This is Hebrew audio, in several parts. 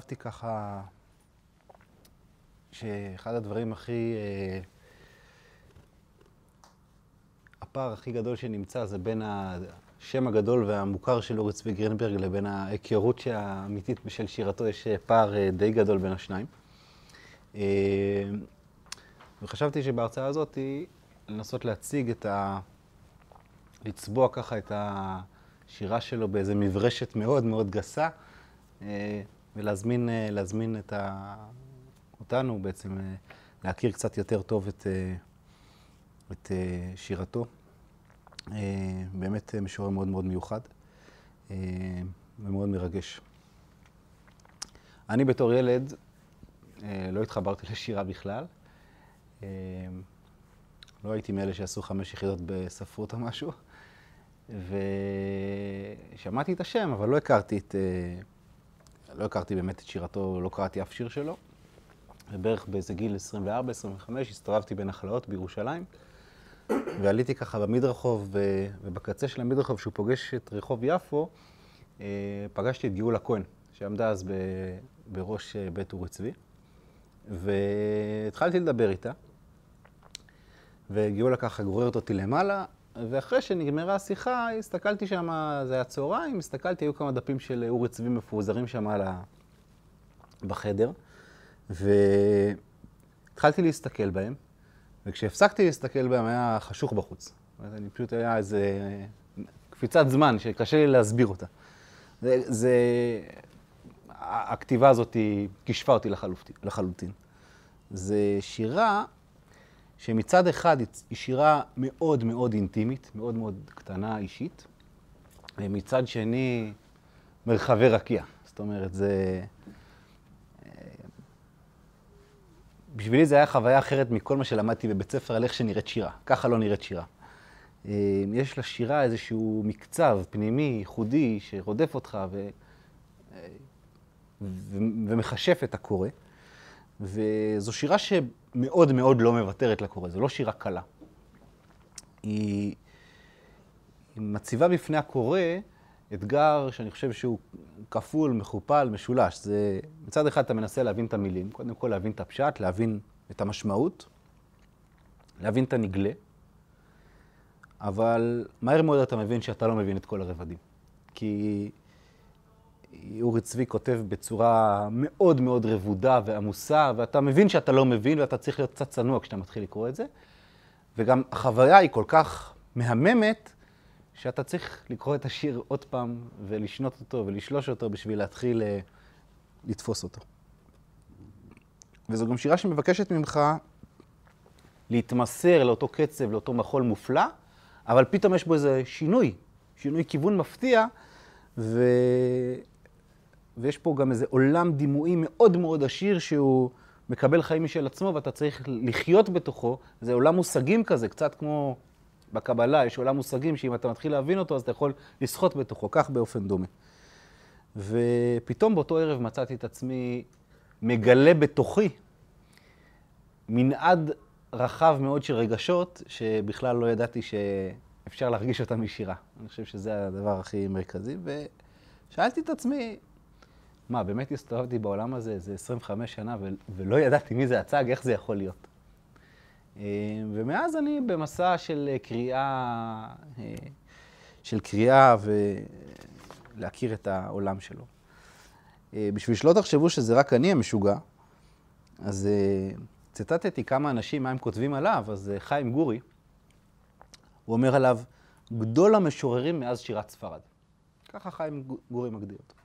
חשבתי ככה שאחד הדברים הכי... אה, הפער הכי גדול שנמצא זה בין השם הגדול והמוכר של אורי צבי גרינברג לבין ההיכרות האמיתית בשל שירתו, יש פער אה, די גדול בין השניים. אה, וחשבתי שבהרצאה הזאת לנסות להציג את ה... לצבוע ככה את השירה שלו באיזה מברשת מאוד מאוד גסה, אה, ולהזמין להזמין את ה... אותנו בעצם להכיר קצת יותר טוב את, את שירתו. באמת משורר מאוד מאוד מיוחד ומאוד מרגש. אני בתור ילד לא התחברתי לשירה בכלל. לא הייתי מאלה שעשו חמש יחידות בספרות או משהו. ושמעתי את השם, אבל לא הכרתי את... לא הכרתי באמת את שירתו, לא קראתי אף שיר שלו. ובערך באיזה גיל 24-25 הסתובבתי בנחלאות בירושלים, ועליתי ככה במדרחוב, ובקצה של המדרחוב, שהוא פוגש את רחוב יפו, פגשתי את גאולה כהן, שעמדה אז בראש בית אורי צבי, והתחלתי לדבר איתה, וגאולה ככה גוררת אותי למעלה, ואחרי שנגמרה השיחה, הסתכלתי שם, זה היה צהריים, הסתכלתי, היו כמה דפים של אורי צבי מפוזרים שם על ה... בחדר. והתחלתי להסתכל בהם, וכשהפסקתי להסתכל בהם היה חשוך בחוץ. אני פשוט היה איזה קפיצת זמן שקשה לי להסביר אותה. זה, זה... הכתיבה הזאת כישפה אותי לחלוטין. לחלוטין. זה שירה שמצד אחד היא שירה מאוד מאוד אינטימית, מאוד מאוד קטנה, אישית, ומצד שני מרחבי רקיע. זאת אומרת, זה... בשבילי זה היה חוויה אחרת מכל מה שלמדתי בבית ספר על איך שנראית שירה. ככה לא נראית שירה. אה, יש לשירה איזשהו מקצב פנימי, ייחודי, שרודף אותך ו... אה, ו... ומחשף את הקורא. וזו שירה שמאוד מאוד לא מוותרת לקורא, זו לא שירה קלה. היא, היא מציבה בפני הקורא אתגר שאני חושב שהוא כפול, מכופל, משולש. זה, מצד אחד אתה מנסה להבין את המילים, קודם כל להבין את הפשט, להבין את המשמעות, להבין את הנגלה, אבל מהר מאוד אתה מבין שאתה לא מבין את כל הרבדים. כי אורי צבי כותב בצורה מאוד מאוד רבודה ועמוסה, ואתה מבין שאתה לא מבין ואתה צריך להיות קצת צנוע כשאתה מתחיל לקרוא את זה. וגם החוויה היא כל כך מהממת, שאתה צריך לקרוא את השיר עוד פעם ולשנות אותו ולשלוש אותו בשביל להתחיל אה, לתפוס אותו. וזו גם שירה שמבקשת ממך להתמסר לאותו קצב, לאותו מחול מופלא, אבל פתאום יש בו איזה שינוי, שינוי כיוון מפתיע, ו... ויש פה גם איזה עולם דימויי מאוד מאוד עשיר שהוא מקבל חיים משל עצמו ואתה צריך לחיות בתוכו. זה עולם מושגים כזה, קצת כמו בקבלה יש עולם מושגים שאם אתה מתחיל להבין אותו, אז אתה יכול לשחות בתוכו, כך באופן דומה. ופתאום באותו ערב מצאתי את עצמי מגלה בתוכי מנעד רחב מאוד של רגשות, שבכלל לא ידעתי שאפשר להרגיש אותם משירה. אני חושב שזה הדבר הכי מרכזי, ושאלתי את עצמי, מה, באמת הסתובבתי בעולם הזה איזה 25 שנה ולא ידעתי מי זה הצג, איך זה יכול להיות? אה, ומאז אני במסע של קריאה, אה, של קריאה ולהכיר את העולם שלו. אה, בשביל שלא תחשבו שזה רק אני המשוגע, אז ציטטתי כמה אנשים, מה הם כותבים עליו, אז חיים גורי, הוא אומר עליו, גדול המשוררים מאז שירת ספרד. ככה חיים גורי מגדיר אותו.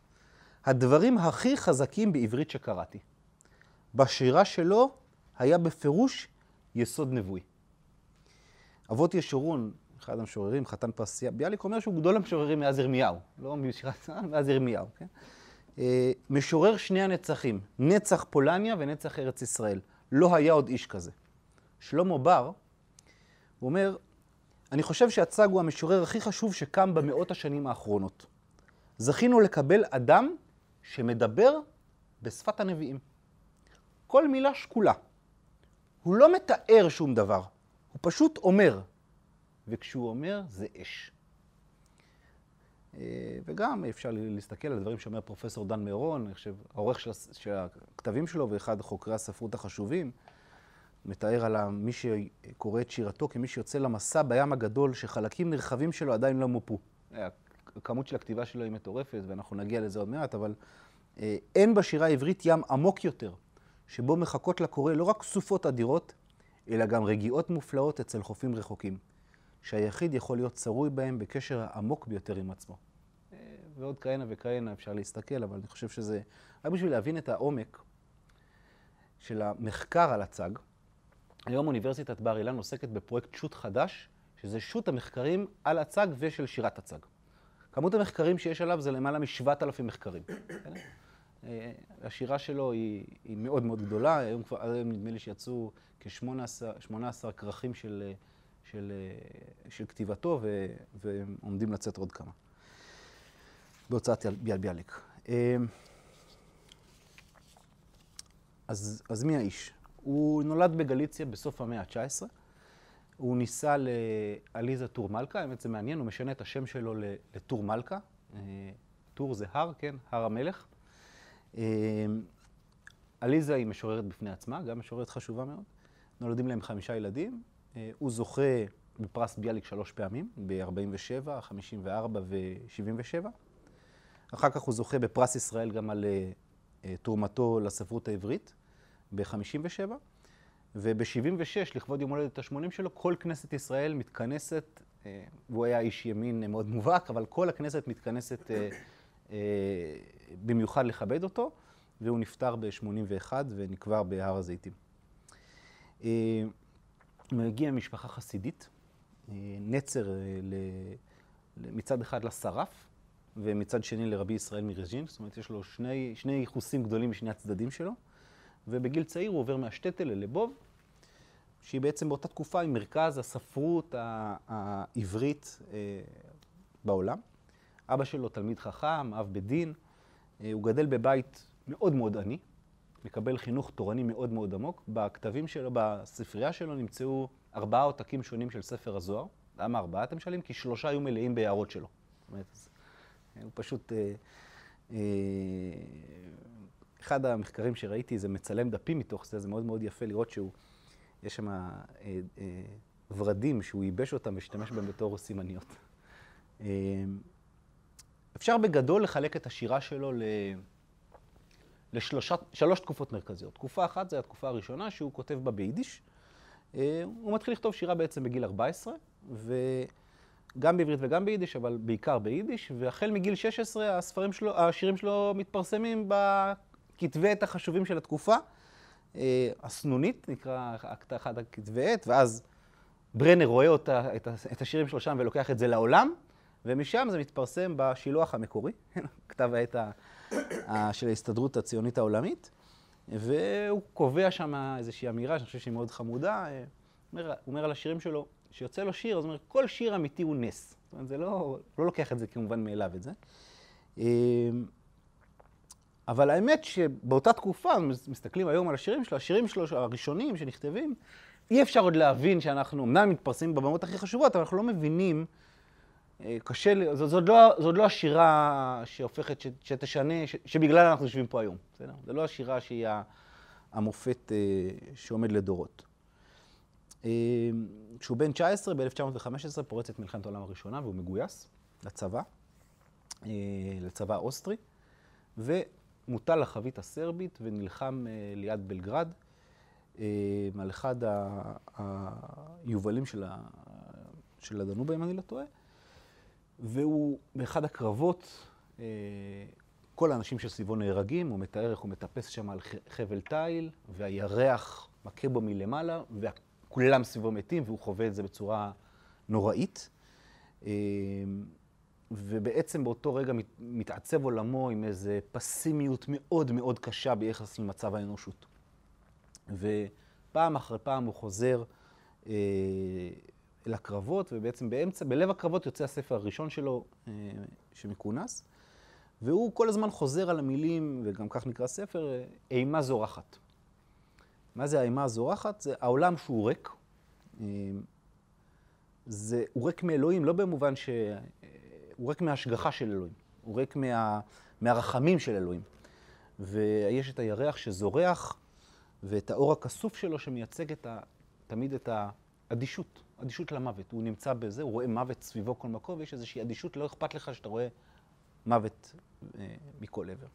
הדברים הכי חזקים בעברית שקראתי. בשירה שלו היה בפירוש יסוד נבואי. אבות ישורון, אחד המשוררים, חתן פרס ביאליק, אומר שהוא גדול המשוררים מאז ירמיהו, לא משירת צה"ל, מאז ירמיהו, כן? אה, משורר שני הנצחים, נצח פולניה ונצח ארץ ישראל. לא היה עוד איש כזה. שלמה בר, הוא אומר, אני חושב שהצג הוא המשורר הכי חשוב שקם במאות השנים האחרונות. זכינו לקבל אדם שמדבר בשפת הנביאים. כל מילה שקולה. הוא לא מתאר שום דבר, הוא פשוט אומר. וכשהוא אומר, זה אש. וגם אפשר להסתכל על דברים שאומר פרופסור דן מירון, אני חושב, העורך של, של הכתבים שלו ואחד חוקרי הספרות החשובים, מתאר על מי שקורא את שירתו כמי שיוצא למסע בים הגדול, שחלקים נרחבים שלו עדיין לא מופו. הכמות של הכתיבה שלו היא מטורפת, ואנחנו נגיע לזה עוד מעט, אבל אה, אין בשירה העברית ים עמוק יותר, שבו מחכות לקורא לא רק סופות אדירות, אלא גם רגיעות מופלאות אצל חופים רחוקים, שהיחיד יכול להיות צרוי בהם בקשר העמוק ביותר עם עצמו. אה, ועוד כהנה וכהנה אפשר להסתכל, אבל אני חושב שזה... רק בשביל להבין את העומק של המחקר על הצג, היום אוניברסיטת בר אילן עוסקת בפרויקט שו"ת חדש, שזה שו"ת המחקרים על הצג ושל שירת הצג. כמות המחקרים שיש עליו זה למעלה מ-7,000 מחקרים. אה, השירה שלו היא, היא מאוד מאוד גדולה, היום כבר, היום נדמה לי שיצאו כ-18 כרכים של, של, של כתיבתו, ו, והם עומדים לצאת עוד כמה. בהוצאת ביאל ביאליק. אה, אז, אז מי האיש? הוא נולד בגליציה בסוף המאה ה-19. הוא נישא לעליזה טור מלכה, האמת זה מעניין, הוא משנה את השם שלו לטור מלכה. אה, טור זה הר, כן, הר המלך. אה, עליזה היא משוררת בפני עצמה, גם משוררת חשובה מאוד. נולדים להם חמישה ילדים. אה, הוא זוכה בפרס ביאליק שלוש פעמים, ב-47, 54 ו-77. אחר כך הוא זוכה בפרס ישראל גם על תרומתו לספרות העברית, ב-57. וב-76, לכבוד יום הולדת ה-80 שלו, כל כנסת ישראל מתכנסת, אה, והוא היה איש ימין מאוד מובהק, אבל כל הכנסת מתכנסת אה, אה, במיוחד לכבד אותו, והוא נפטר ב-81 ונקבר בהר הזיתים. הוא הגיע ממשפחה חסידית, נצר מצד אחד לשרף, ומצד שני לרבי ישראל מרז'ין, זאת אומרת, יש לו שני, שני ייחוסים גדולים משני הצדדים שלו. ובגיל צעיר הוא עובר מהשטטל ללבוב, שהיא בעצם באותה תקופה היא מרכז הספרות העברית אה, בעולם. אבא שלו תלמיד חכם, אב בדין, אה, הוא גדל בבית מאוד מאוד עני, מקבל חינוך תורני מאוד מאוד עמוק. בכתבים שלו, בספרייה שלו, נמצאו ארבעה עותקים שונים של ספר הזוהר. למה ארבעה אתם שואלים? כי שלושה היו מלאים בהערות שלו. זאת אומרת, הוא פשוט... אה, אה, אחד המחקרים שראיתי זה מצלם דפים מתוך זה, זה מאוד מאוד יפה לראות שהוא, יש שם אה, אה, ורדים שהוא ייבש אותם והשתמש בהם בתור סימניות. אה, אפשר בגדול לחלק את השירה שלו ל... לשלוש תקופות מרכזיות. תקופה אחת זה התקופה הראשונה שהוא כותב בה ביידיש. אה, הוא מתחיל לכתוב שירה בעצם בגיל 14, וגם בעברית וגם ביידיש, אבל בעיקר ביידיש, והחל מגיל 16 הספרים שלו, השירים שלו מתפרסמים כתבי עת החשובים של התקופה. אה, הסנונית נקרא אחד הכתבי עת, ואז ברנר רואה אותה, את השירים שלו שם ולוקח את זה לעולם, ומשם זה מתפרסם בשילוח המקורי, כתב העת של ההסתדרות הציונית העולמית, והוא קובע שם איזושהי אמירה שאני חושב שהיא מאוד חמודה. אה, הוא אומר, אומר על השירים שלו, שיוצא לו שיר, אז הוא אומר, כל שיר אמיתי הוא נס. זאת אומרת, זה לא, לא לוקח את זה כמובן מאליו את זה. אבל האמת שבאותה תקופה, מסתכלים היום על השירים שלו, השירים שלו הראשונים שנכתבים, אי אפשר עוד להבין שאנחנו, אמנם מתפרסמים בבמות הכי חשובות, אבל אנחנו לא מבינים, אה, קשה, זו, זו, לא, זו לא השירה שהופכת, ש, שתשנה, ש, שבגלל אנחנו יושבים פה היום, בסדר? זו לא השירה שהיא המופת אה, שעומד לדורות. אה, כשהוא בן 19, ב-1915 פורצת מלחמת העולם הראשונה והוא מגויס לצבא, לצבא האוסטרי, ו... מוטל לחזית הסרבית ונלחם אה, ליד בלגרד, אה, על אחד היובלים של, ה... של הדנובה, אם אני לא טועה, והוא באחד הקרבות, אה, כל האנשים שסביבו נהרגים, הוא מתאר איך הוא מטפס שם על חבל תיל, והירח מכה בו מלמעלה, וכולם סביבו מתים, והוא חווה את זה בצורה נוראית. ובעצם באותו רגע מת, מתעצב עולמו עם איזו פסימיות מאוד מאוד קשה ביחס למצב האנושות. ופעם אחרי פעם הוא חוזר אה, אל הקרבות, ובעצם באמצע, בלב הקרבות יוצא הספר הראשון שלו אה, שמכונס, והוא כל הזמן חוזר על המילים, וגם כך נקרא ספר, אה, אימה זורחת. מה זה האימה הזורחת? זה העולם שהוא ריק. אה, זה, הוא ריק מאלוהים, לא במובן ש... הוא ריק מההשגחה של אלוהים, הוא ריק מה, מהרחמים של אלוהים. ויש את הירח שזורח, ואת האור הכסוף שלו שמייצג את ה, תמיד את האדישות, אדישות למוות. הוא נמצא בזה, הוא רואה מוות סביבו כל מקום, ויש איזושהי אדישות, לא אכפת לך שאתה רואה מוות אה, מכל עבר.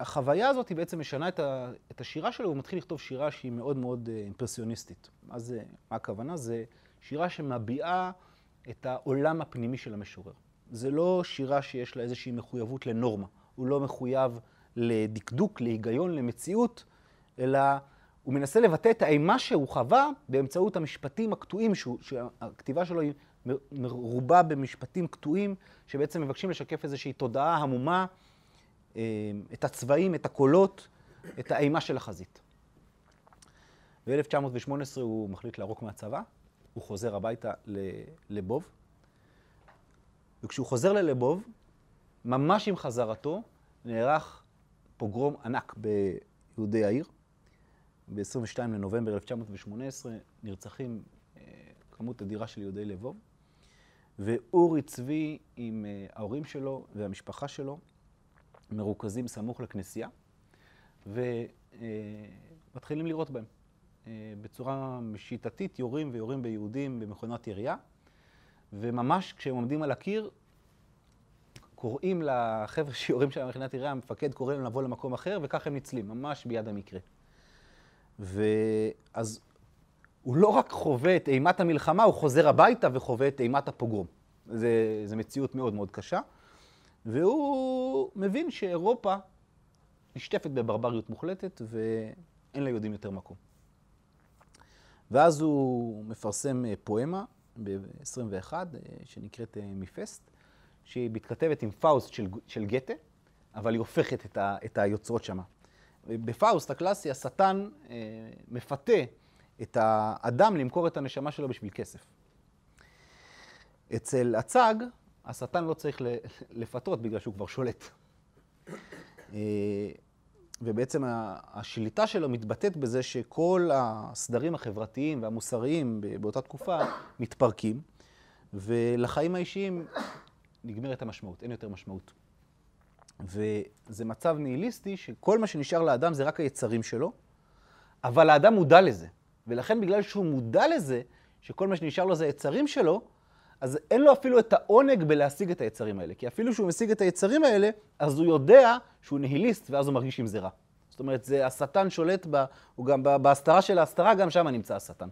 והחוויה הזאת היא בעצם משנה את, ה, את השירה שלו, הוא מתחיל לכתוב שירה שהיא מאוד מאוד אה, אימפרסיוניסטית. מה זה, מה הכוונה? זה שירה שמביעה את העולם הפנימי של המשורר. זה לא שירה שיש לה איזושהי מחויבות לנורמה. הוא לא מחויב לדקדוק, להיגיון, למציאות, אלא הוא מנסה לבטא את האימה שהוא חווה באמצעות המשפטים הקטועים, שהכתיבה שלו היא מרובה במשפטים קטועים, שבעצם מבקשים לשקף איזושהי תודעה המומה, אה, את הצבעים, את הקולות, את האימה של החזית. ב-1918 הוא מחליט לערוק מהצבא, הוא חוזר הביתה לבוב, וכשהוא חוזר ללבוב, ממש עם חזרתו, נערך פוגרום ענק ביהודי העיר. ב-22 לנובמבר 1918 נרצחים אה, כמות אדירה של יהודי לבוב, ואורי צבי עם אה, ההורים שלו והמשפחה שלו מרוכזים סמוך לכנסייה, ומתחילים לירות בהם. אה, בצורה שיטתית יורים ויורים ביהודים במכונת ירייה, וממש כשהם עומדים על הקיר, קוראים לחבר'ה שיורים שם במכונת ירייה, המפקד קורא להם לבוא למקום אחר, וכך הם ניצלים, ממש ביד המקרה. ואז הוא לא רק חווה את אימת המלחמה, הוא חוזר הביתה וחווה את אימת הפוגרום. זו מציאות מאוד מאוד קשה. והוא מבין שאירופה נשטפת בברבריות מוחלטת ואין ליהודים יותר מקום. ואז הוא מפרסם אה, פואמה ב-21, אה, שנקראת אה, מפיסטו, שהיא מתכתבת עם פאוסט של, של גתה, אבל היא הופכת את, ה, את היוצרות שמה. בפאוסט הקלאסי, השטן מפתה את האדם למכור את הנשמה שלו בשביל כסף. אצל הצג, השטן לא צריך לפתות בגלל שהוא כבר שולט. ובעצם השליטה שלו מתבטאת בזה שכל הסדרים החברתיים והמוסריים באותה תקופה מתפרקים, ולחיים האישיים נגמרת המשמעות, אין יותר משמעות. וזה מצב ניהיליסטי שכל מה שנשאר לאדם זה רק היצרים שלו, אבל האדם מודע לזה. ולכן בגלל שהוא מודע לזה, שכל מה שנשאר לו זה היצרים שלו, אז אין לו אפילו את העונג בלהשיג את היצרים האלה. כי אפילו שהוא משיג את היצרים האלה, אז הוא יודע שהוא ניהיליסט, ואז הוא מרגיש עם זה רע. זאת אומרת, זה השטן שולט, ב, הוא גם בהסתרה של ההסתרה, גם שם נמצא השטן.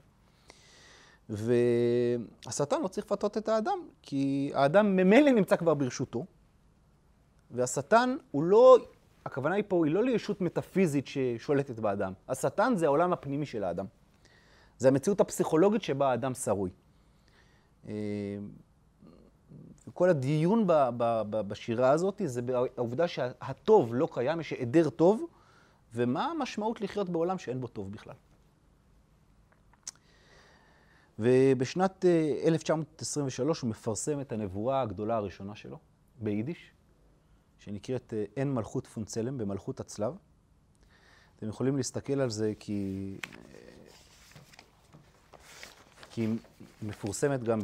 והשטן לא צריך לפתות את האדם, כי האדם ממילא נמצא כבר ברשותו, והשטן הוא לא, הכוונה היא פה היא לא לישות מטאפיזית ששולטת באדם. השטן זה העולם הפנימי של האדם. זה המציאות הפסיכולוגית שבה האדם שרוי. אה, כל הדיון ב, ב, ב, בשירה הזאת זה העובדה שהטוב לא קיים, יש היעדר טוב, ומה המשמעות לחיות בעולם שאין בו טוב בכלל. ובשנת 1923 אה, הוא מפרסם את הנבואה הגדולה הראשונה שלו, ביידיש, שנקראת אה, אין מלכות פונצלם במלכות הצלב. אתם יכולים להסתכל על זה כי, כי היא מפורסמת גם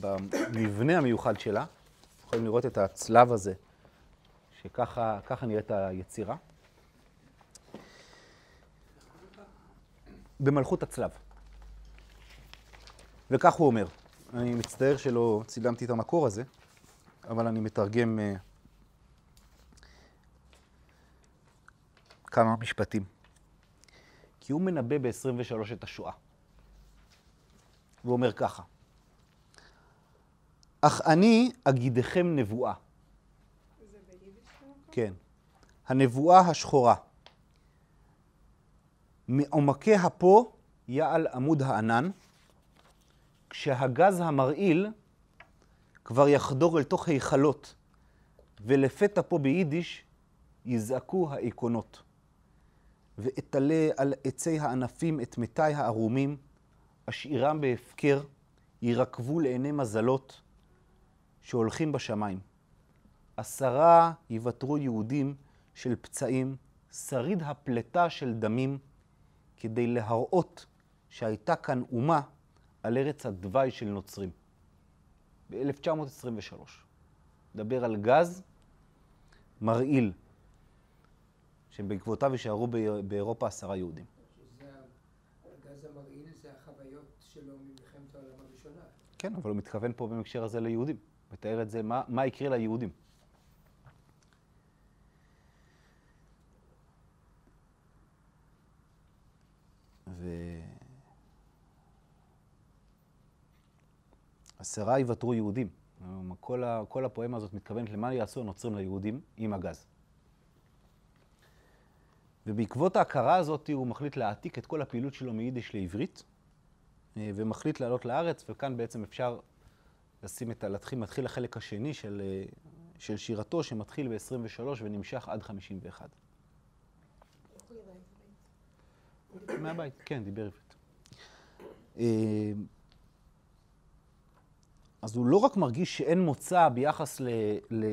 במבנה המיוחד שלה. יכולים לראות את הצלב הזה, שככה נראית היצירה. במלכות הצלב. וכך הוא אומר. אני מצטער שלא צילמתי את המקור הזה, אבל אני מתרגם uh, כמה משפטים. כי הוא מנבא ב-23 את השואה. והוא אומר ככה: אך אני אגידכם נבואה. זה ביידיש? כן. הנבואה השחורה. מעומקי אפו יעל עמוד הענן, כשהגז המרעיל כבר יחדור אל תוך היכלות, ולפתע פה ביידיש יזעקו האיקונות. ואתלה על עצי הענפים את מתי הערומים, אשאירם בהפקר, ירקבו לעיני מזלות שהולכים בשמיים. עשרה יוותרו יהודים של פצעים, שריד הפלטה של דמים, כדי להראות שהייתה כאן אומה על ארץ הדווי של נוצרים, ב-1923. מדבר על גז מרעיל, שבעקבותיו יישארו באירופה עשרה יהודים. שזה הגז המרעיל זה החוויות שלו ממלחמת העולם הראשונה. כן, אבל הוא מתכוון פה בהקשר הזה ליהודים. מתאר את זה, מה, מה יקרה ליהודים. ו... עשרה יוותרו יהודים. כל, ה, כל הפואמה הזאת מתכוונת למה יעשו הנוצרים ליהודים עם הגז. ובעקבות ההכרה הזאת הוא מחליט להעתיק את כל הפעילות שלו מיידיש לעברית, ומחליט לעלות לארץ, וכאן בעצם אפשר לשים את, להתחיל, מתחיל החלק השני של, אה, של שירתו, שמתחיל ב-23 ונמשך עד 51. מהבית, כן, דיבר עברית. אה, אז הוא לא רק מרגיש שאין מוצא ביחס ל, ל,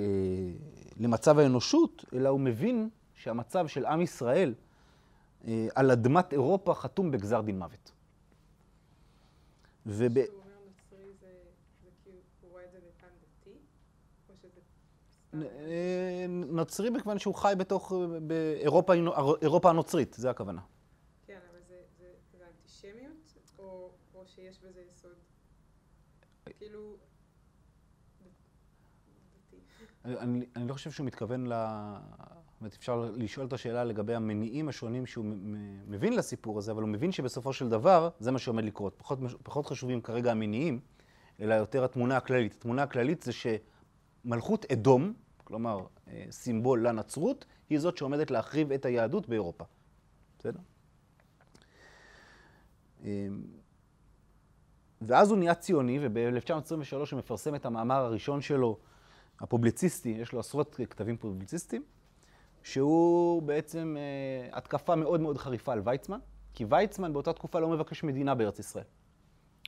למצב האנושות, אלא הוא מבין שהמצב של עם ישראל אה, על אדמת אירופה חתום בגזר דין מוות. וב... נוצרי כאילו. אה, נוצרי מכיוון שהוא חי בתוך, באירופה אירופה הנוצרית, זה הכוונה. כן, אבל זה, זה, זה אנטישמיות? או, או שיש בזה יסוד? כאילו... דתי. אני, אני לא חושב שהוא מתכוון ל... זאת אפשר לשאול את השאלה לגבי המניעים השונים שהוא מבין לסיפור הזה, אבל הוא מבין שבסופו של דבר זה מה שעומד לקרות. פחות, פחות חשובים כרגע המניעים, אלא יותר התמונה הכללית. התמונה הכללית זה שמלכות אדום, כלומר אה, סימבול לנצרות, היא זאת שעומדת להחריב את היהדות באירופה. בסדר? אמ, ואז הוא נהיה ציוני, וב-1923 הוא מפרסם את המאמר הראשון שלו, הפובליציסטי, יש לו עשרות כתבים פובליציסטיים, שהוא בעצם אה, התקפה מאוד מאוד חריפה על ויצמן, כי ויצמן באותה תקופה לא מבקש מדינה בארץ ישראל.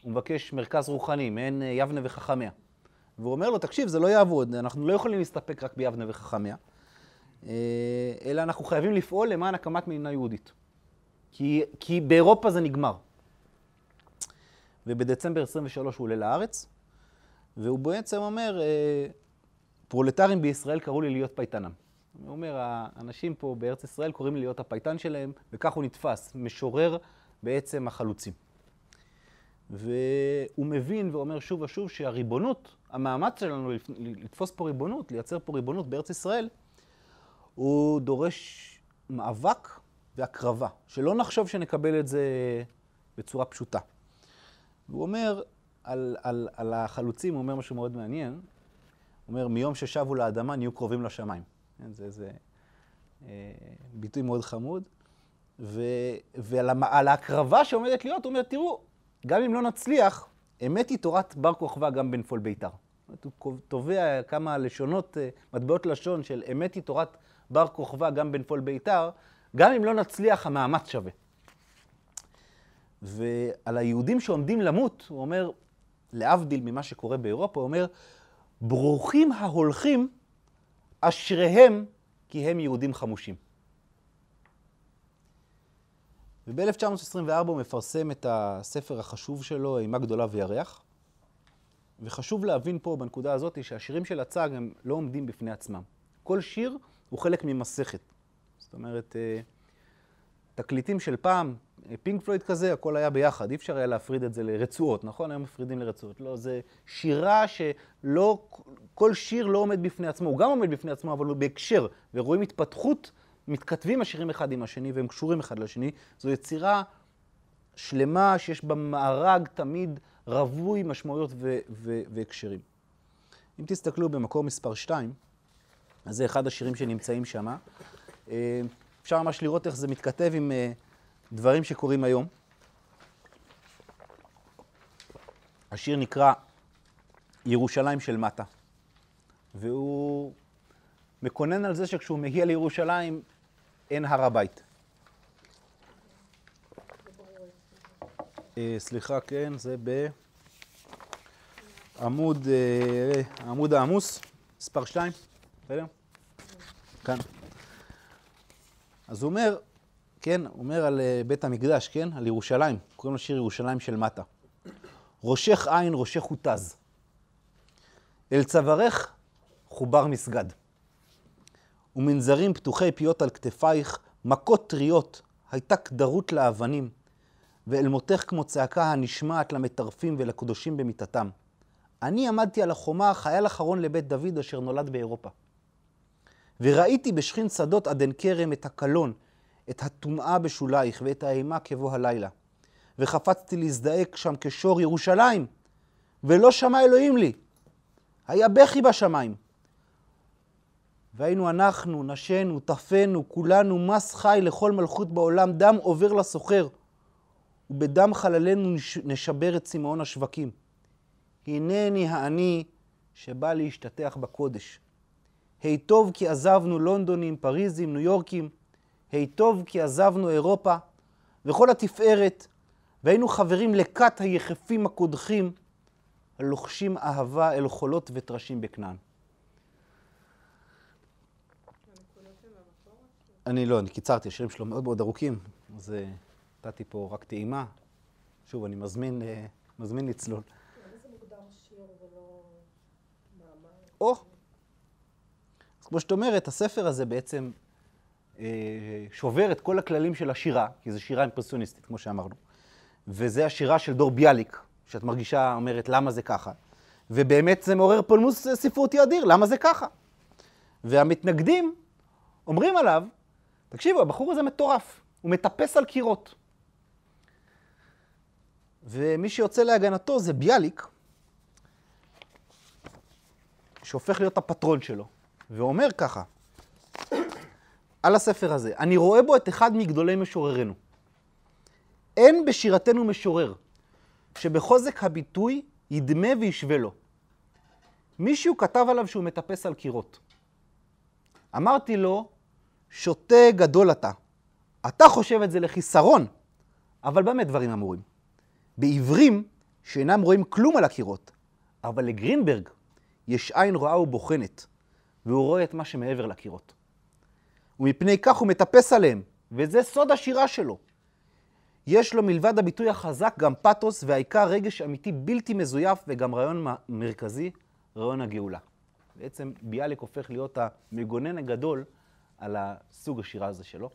הוא מבקש מרכז רוחני, מעין אה, יבנה וחכמיה. והוא אומר לו, תקשיב, זה לא יעבוד, אנחנו לא יכולים להסתפק רק ביבנה וחכמיה, אה, אלא אנחנו חייבים לפעול למען הקמת מדינה יהודית. כי, כי באירופה זה נגמר. ובדצמבר 23 הוא עולה לארץ, והוא בעצם אומר, אה, פרולטרים בישראל קראו לי להיות פייטנם. הוא אומר, האנשים פה בארץ ישראל קוראים לי להיות הפייטן שלהם, וכך הוא נתפס, משורר בעצם החלוצים. והוא מבין ואומר שוב ושוב שהריבונות, המאמץ שלנו לתפוס פה ריבונות, לייצר פה ריבונות בארץ ישראל, הוא דורש מאבק והקרבה, שלא נחשוב שנקבל את זה בצורה פשוטה. והוא אומר על, על, על החלוצים, הוא אומר משהו מאוד מעניין, הוא אומר, מיום ששבו לאדמה נהיו קרובים לשמיים. כן, זה, זה אה, ביטוי מאוד חמוד. ו, ועל ההקרבה שעומדת להיות, הוא אומר, תראו, גם אם לא נצליח, אמת היא תורת בר כוכבא גם בנפול ביתר. הוא תובע כמה לשונות, אה, מטבעות לשון של אמת היא תורת בר כוכבא גם בנפול ביתר, גם אם לא נצליח, המאמץ שווה. ועל היהודים שעומדים למות, הוא אומר, להבדיל ממה שקורה באירופה, הוא אומר, ברוכים ההולכים אשריהם כי הם יהודים חמושים. וב-1924 הוא מפרסם את הספר החשוב שלו, אימה גדולה וירח. וחשוב להבין פה בנקודה הזאת שהשירים של הצג הם לא עומדים בפני עצמם. כל שיר הוא חלק ממסכת. זאת אומרת, אה, תקליטים של פעם, פינק פלויד כזה, הכל היה ביחד, אי אפשר היה להפריד את זה לרצועות, נכון? היום מפרידים לרצועות. לא, זה שירה שלא, כל שיר לא עומד בפני עצמו, הוא גם עומד בפני עצמו, אבל הוא בהקשר, ורואים התפתחות, מתכתבים השירים אחד עם השני, והם קשורים אחד לשני. זו יצירה שלמה שיש בה מארג תמיד רווי משמעויות ו- ו- והקשרים. אם תסתכלו במקור מספר 2, אז זה אחד השירים שנמצאים שם. אה, אפשר ממש לראות איך זה מתכתב עם אה, דברים שקורים היום. השיר נקרא ירושלים של מטה, והוא מקונן על זה שכשהוא מגיע לירושלים אין הר הבית. אה, סליחה, כן, זה בעמוד, אה, עמוד העמוס, מספר 2, בסדר? כאן. אז הוא אומר, כן, אומר על אה, בית המקדש, כן? על ירושלים, קוראים לו שיר ירושלים של מטה. ראשך עין, ראשך הותז. אל צווארך חובר מסגד. ומנזרים פתוחי פיות על כתפייך, מכות טריות, הייתה קדרות לאבנים, ואל מותך כמו צעקה הנשמעת למטרפים ולקדושים במיתתם. אני עמדתי על החומה, חייל אחרון לבית דוד אשר נולד באירופה. וראיתי בשכין שדות עד עין כרם את הקלון, את הטומאה בשולייך ואת האימה כבוא הלילה. וחפצתי להזדעק שם כשור ירושלים, ולא שמע אלוהים לי. היה בכי בשמיים. והיינו אנחנו, נשינו, טפנו, כולנו מס חי לכל מלכות בעולם, דם עובר לסוחר, ובדם חללינו נשבר את צמאון השווקים. הנני האני שבא להשתטח בקודש. היטוב כי עזבנו לונדונים, פריזים, ניו יורקים, היטוב כי עזבנו אירופה, וכל התפארת, והיינו חברים לכת היחפים הקודחים, הלוחשים אהבה אל חולות וטרשים בכנען. אני לא, אני קיצרתי, השירים שלו מאוד מאוד ארוכים, אז אה, נתתי פה רק טעימה. שוב, אני מזמין, אה, מזמין לצלול. או, אז כמו שאת אומרת, הספר הזה בעצם שובר את כל הכללים של השירה, כי זו שירה אימפרסיוניסטית, כמו שאמרנו. וזה השירה של דור ביאליק, שאת מרגישה, אומרת, למה זה ככה? ובאמת זה מעורר פולמוס ספרותי אדיר, למה זה ככה? והמתנגדים אומרים עליו, תקשיבו, הבחור הזה מטורף, הוא מטפס על קירות. ומי שיוצא להגנתו זה ביאליק, שהופך להיות הפטרון שלו, ואומר ככה, על הספר הזה, אני רואה בו את אחד מגדולי משוררינו. אין בשירתנו משורר שבחוזק הביטוי ידמה וישווה לו. מישהו כתב עליו שהוא מטפס על קירות. אמרתי לו, שוטה גדול אתה. אתה חושב את זה לחיסרון, אבל במה דברים אמורים? בעיוורים שאינם רואים כלום על הקירות, אבל לגרינברג יש עין רואה ובוחנת, והוא רואה את מה שמעבר לקירות. ומפני כך הוא מטפס עליהם, וזה סוד השירה שלו. יש לו מלבד הביטוי החזק גם פתוס, והעיקר רגש אמיתי בלתי מזויף, וגם רעיון מרכזי, רעיון הגאולה. בעצם ביאליק הופך להיות המגונן הגדול על הסוג השירה הזה שלו,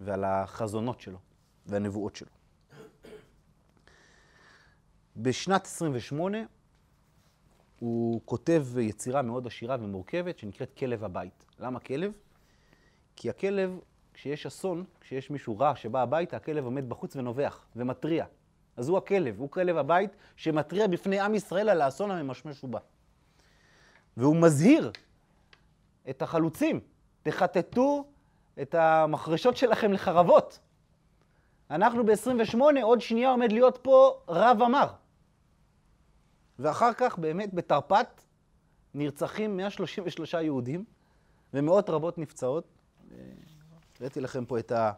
ועל החזונות שלו, והנבואות שלו. בשנת 28 הוא כותב יצירה מאוד עשירה ומורכבת שנקראת כלב הבית. למה כלב? כי הכלב, כשיש אסון, כשיש מישהו רע שבא הביתה, הכלב עומד בחוץ ונובח ומתריע. אז הוא הכלב, הוא כלב הבית שמתריע בפני עם ישראל על האסון הממשמש ובא. והוא מזהיר את החלוצים, תחטטו את המחרשות שלכם לחרבות. אנחנו ב-28, עוד שנייה עומד להיות פה רב אמר. ואחר כך באמת בתרפ"ט נרצחים 133 יהודים ומאות רבות נפצעות. הראיתי לכם פה את, ה,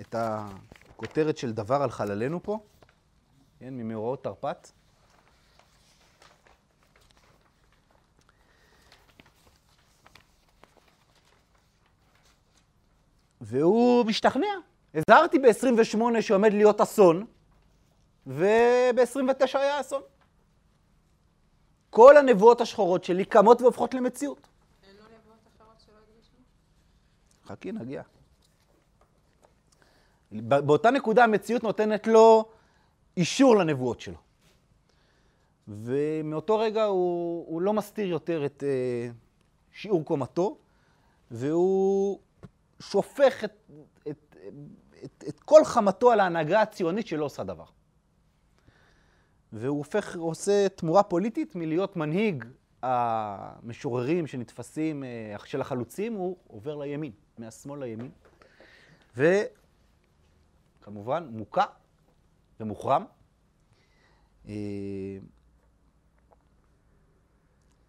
את הכותרת של דבר על חללינו פה, כן, ממאורעות תרפ"ט. והוא משתכנע. הזהרתי ב-28 שעומד להיות אסון, וב-29 היה אסון. כל הנבואות השחורות שלי קמות והופכות למציאות. אין לו נבואות אחרות שלא הדגישו? חכי, נגיע. באותה נקודה המציאות נותנת לו אישור לנבואות שלו. ומאותו רגע הוא, הוא לא מסתיר יותר את אה, שיעור קומתו, והוא שופך את, את, את, את כל חמתו על ההנהגה הציונית שלא עושה דבר. והוא הופך, עושה תמורה פוליטית מלהיות מנהיג המשוררים שנתפסים, אה, של החלוצים, הוא עובר לימין, מהשמאל לימין. וכמובן, מוכה ומוחרם. אה,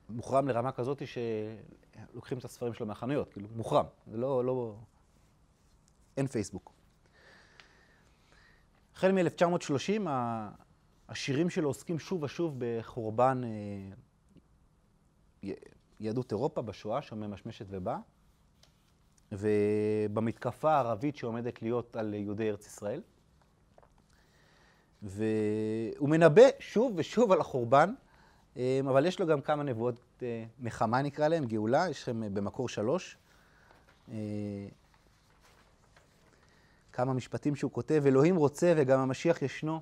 מוחרם לרמה כזאת שלוקחים את הספרים שלו מהחנויות, כאילו, מוחרם. זה לא, לא... אין פייסבוק. החל מ-1930, השירים שלו עוסקים שוב ושוב בחורבן אה, יהדות אירופה בשואה שממשמשת ובאה, ובמתקפה הערבית שעומדת להיות על יהודי ארץ ישראל. והוא מנבא שוב ושוב על החורבן, אה, אבל יש לו גם כמה נבואות אה, נחמה נקרא להן, גאולה, יש לכם אה, במקור שלוש. אה, כמה משפטים שהוא כותב, אלוהים רוצה וגם המשיח ישנו.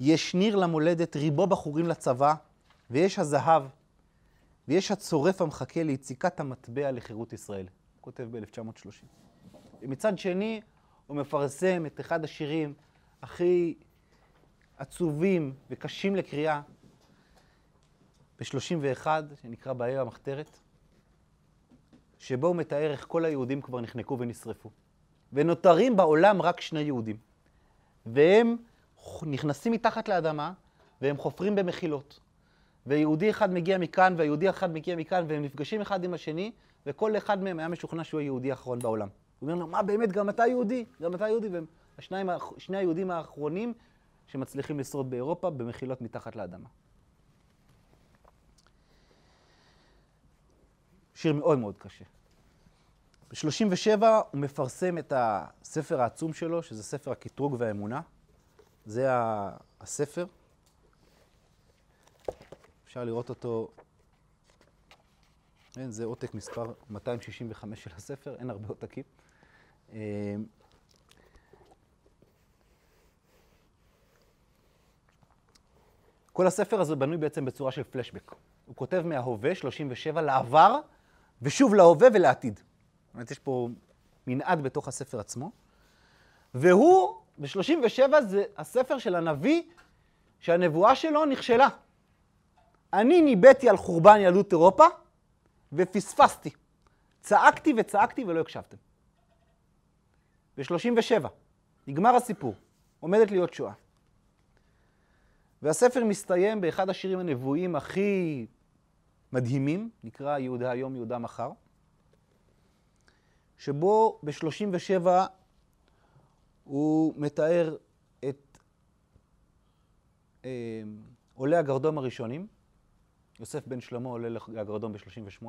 יש ניר למולדת, ריבו בחורים לצבא, ויש הזהב, ויש הצורף המחכה ליציקת המטבע לחירות ישראל. כותב ב-1930. ומצד שני, הוא מפרסם את אחד השירים הכי עצובים וקשים לקריאה, ב-31, שנקרא בעיר המחתרת, שבו הוא מתאר איך כל היהודים כבר נחנקו ונשרפו. ונותרים בעולם רק שני יהודים. והם נכנסים מתחת לאדמה, והם חופרים במחילות. ויהודי אחד מגיע מכאן, והיהודי אחד מגיע מכאן, והם נפגשים אחד עם השני, וכל אחד מהם היה משוכנע שהוא היהודי האחרון בעולם. הוא אומר לו, מה באמת, גם אתה יהודי? גם אתה יהודי? והם שני היהודים האחרונים שמצליחים לשרוד באירופה במחילות מתחת לאדמה. שיר מאוד מאוד קשה. ב-37 הוא מפרסם את הספר העצום שלו, שזה ספר הקטרוג והאמונה. זה הספר. אפשר לראות אותו, זה עותק מספר 265 של הספר, אין הרבה עותקים. אה, כל הספר הזה בנוי בעצם בצורה של פלשבק. הוא כותב מההווה, 37, לעבר, ושוב להווה ולעתיד. זאת אומרת, יש פה מנעד בתוך הספר עצמו. והוא, ב-37, זה הספר של הנביא שהנבואה שלו נכשלה. אני ניבאתי על חורבן ילדות אירופה, ופספסתי. צעקתי וצעקתי ולא הקשבתם. ב-37, נגמר הסיפור, עומדת להיות שואה. והספר מסתיים באחד השירים הנבואיים הכי מדהימים, נקרא יהודה היום, יהודה מחר, שבו ב-37 הוא מתאר את אה, עולי הגרדום הראשונים, יוסף בן שלמה עולה לגרדום ב-38.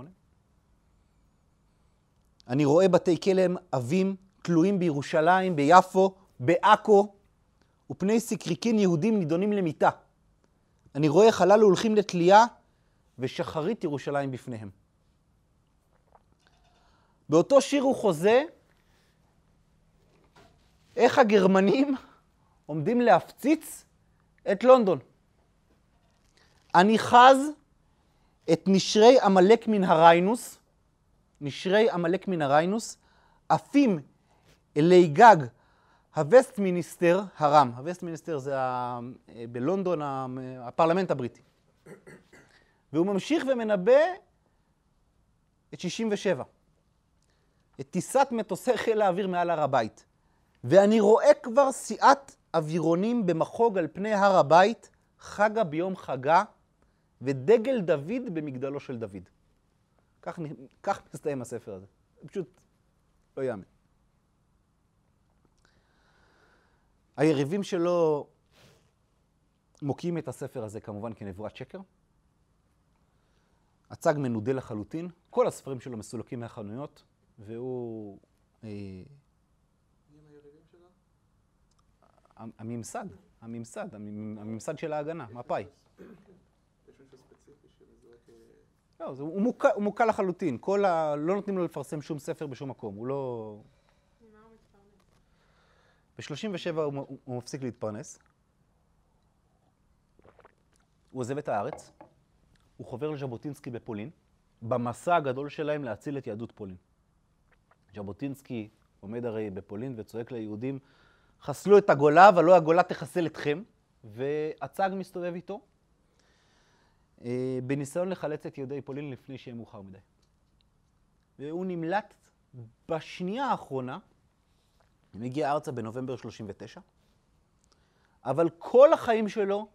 אני רואה בתי כלם עבים תלויים בירושלים, ביפו, בעכו, ופני סקריקין יהודים נידונים למיתה. אני רואה איך הללו הולכים לתלייה, ושחרית ירושלים בפניהם. באותו שיר הוא חוזה איך הגרמנים עומדים להפציץ את לונדון. אני חוזה את נשרי עמלק מן הריינוס, נשרי עמלק מן הריינוס, עפים אלי גג הווסטמיניסטר הרם. הווסטמיניסטר זה ה... בלונדון ה- הפרלמנט הבריטי. והוא ממשיך ומנבא את 67. את טיסת מטוסי חיל האוויר מעל הר הבית. ואני רואה כבר סיעת אווירונים במחוג על פני הר הבית, חגה ביום חגה, ודגל דוד במגדלו של דוד. כך, כך מסתיים הספר הזה. פשוט לא יאמן. היריבים שלו מוקיעים את הספר הזה כמובן כנבואת שקר. הצג מנודה לחלוטין, כל הספרים שלו מסולקים מהחנויות, והוא... אה, המ- הממסד, הממסד, הממ- הממסד של ההגנה, מפא"י. לא, זה- הוא מוקע, הוא מוקע לחלוטין. כל ה... לא נותנים לו לפרסם שום ספר בשום מקום. הוא לא... ממה הוא מתפרנס? ב-37 הוא, הוא, מפסיק להתפרנס. הוא עוזב את הארץ, הוא חובר לז'בוטינסקי בפולין, במסע הגדול שלהם להציל את יהדות פולין. ז'בוטינסקי עומד הרי בפולין וצועק ליהודים, חסלו את הגולה, אבל לא הגולה תחסל אתכם, והצג מסתובב איתו, בניסיון לחלץ את יהודי פולין לפני שיהיה מאוחר מדי. והוא נמלט בשנייה האחרונה, הוא הגיע ארצה בנובמבר 39, אבל כל החיים שלו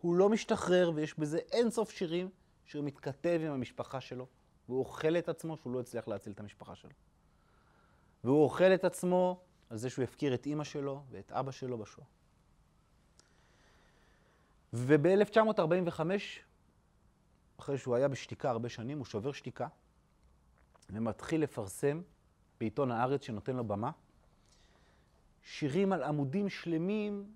הוא לא משתחרר, ויש בזה אין סוף שירים שהוא מתכתב עם המשפחה שלו, והוא אוכל את עצמו שהוא לא הצליח להציל את המשפחה שלו. והוא אוכל את עצמו על זה שהוא הפקיר את אימא שלו ואת אבא שלו בשואה. וב-1945, אחרי שהוא היה בשתיקה הרבה שנים, הוא שובר שתיקה ומתחיל לפרסם בעיתון הארץ שנותן לו במה, שירים על עמודים שלמים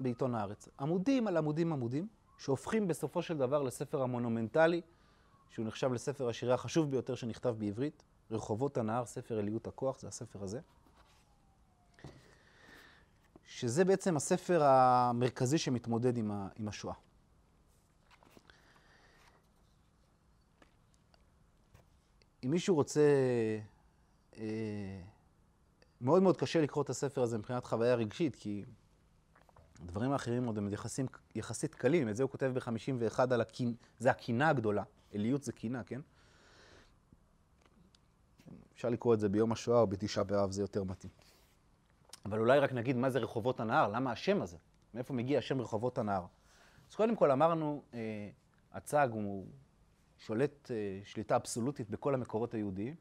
בעיתון הארץ. עמודים על עמודים עמודים, שהופכים בסופו של דבר לספר המונומנטלי, שהוא נחשב לספר השירה החשוב ביותר שנכתב בעברית, רחובות הנהר, ספר עליות הכוח, זה הספר הזה. שזה בעצם הספר המרכזי שמתמודד עם, עם השואה. אם מישהו רוצה, אה, מאוד מאוד קשה לקרוא את הספר הזה מבחינת חוויה רגשית, כי הדברים האחרים עוד הם יחסים, יחסית קלים. את זה הוא כותב ב-51 על הקנאה, זה הקנאה הגדולה. עליות זה קנאה, כן? אפשר לקרוא את זה ביום השואה או בתשעה באב, זה יותר מתאים. אבל אולי רק נגיד מה זה רחובות הנהר, למה השם הזה? מאיפה מגיע השם רחובות הנהר? אז קודם כל אמרנו, אה, הצג הוא שולט אה, שליטה אבסולוטית בכל המקורות היהודיים.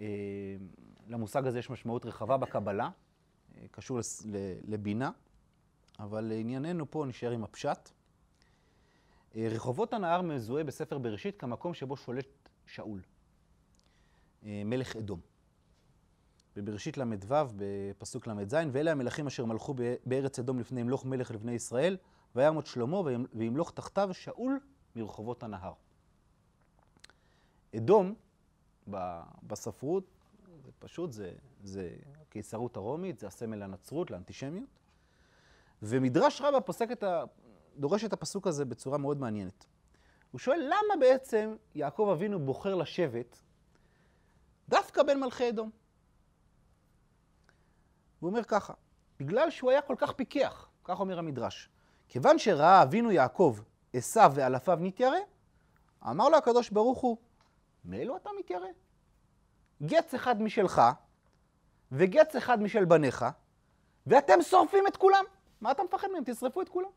אה, למושג הזה יש משמעות רחבה בקבלה, אה, קשור לבינה, אבל לענייננו פה נשאר עם הפשט. רחובות הנהר מזוהה בספר בראשית כמקום שבו שולט שאול, מלך אדום. בבראשית ל"ו, בפסוק ל"ז, ואלה המלכים אשר מלכו בארץ אדום לפני ימלוך מלך לבני ישראל, וימות שלמה וימלוך תחתיו שאול מרחובות הנהר. אדום, בספרות, זה פשוט, זה, זה הקיסרות הרומית, זה הסמל לנצרות, לאנטישמיות. ומדרש רבה פוסק את ה... דורש את הפסוק הזה בצורה מאוד מעניינת. הוא שואל, למה בעצם יעקב אבינו בוחר לשבת דווקא בין מלכי אדום? הוא אומר ככה, בגלל שהוא היה כל כך פיקח, כך אומר המדרש. כיוון שראה אבינו יעקב, עשיו ואלפיו נתיירא, אמר לו הקדוש ברוך הוא, מאלו אתה מתיירא? גץ אחד משלך, וגץ אחד משל בניך, ואתם שורפים את כולם. מה אתה מפחד מהם? תשרפו את כולם.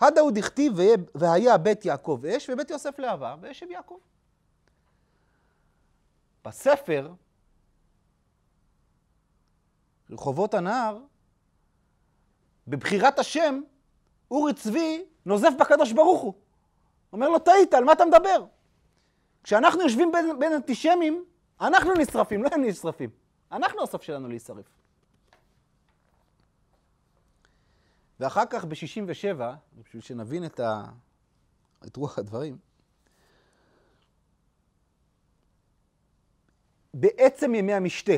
הדאו דכתיב והיה בית יעקב אש, ובית יוסף להבה, ואשב יעקב. בספר, רחובות הנהר, בבחירת השם, אורי צבי נוזף בקדוש ברוך הוא. אומר לו, טעית, על מה אתה מדבר? כשאנחנו יושבים בין, בין אנטישמים, אנחנו נשרפים, לא הם נשרפים. אנחנו הסוף שלנו להישרף. ואחר כך ב-67, בשביל שנבין את, ה... את רוח הדברים, בעצם ימי המשתה,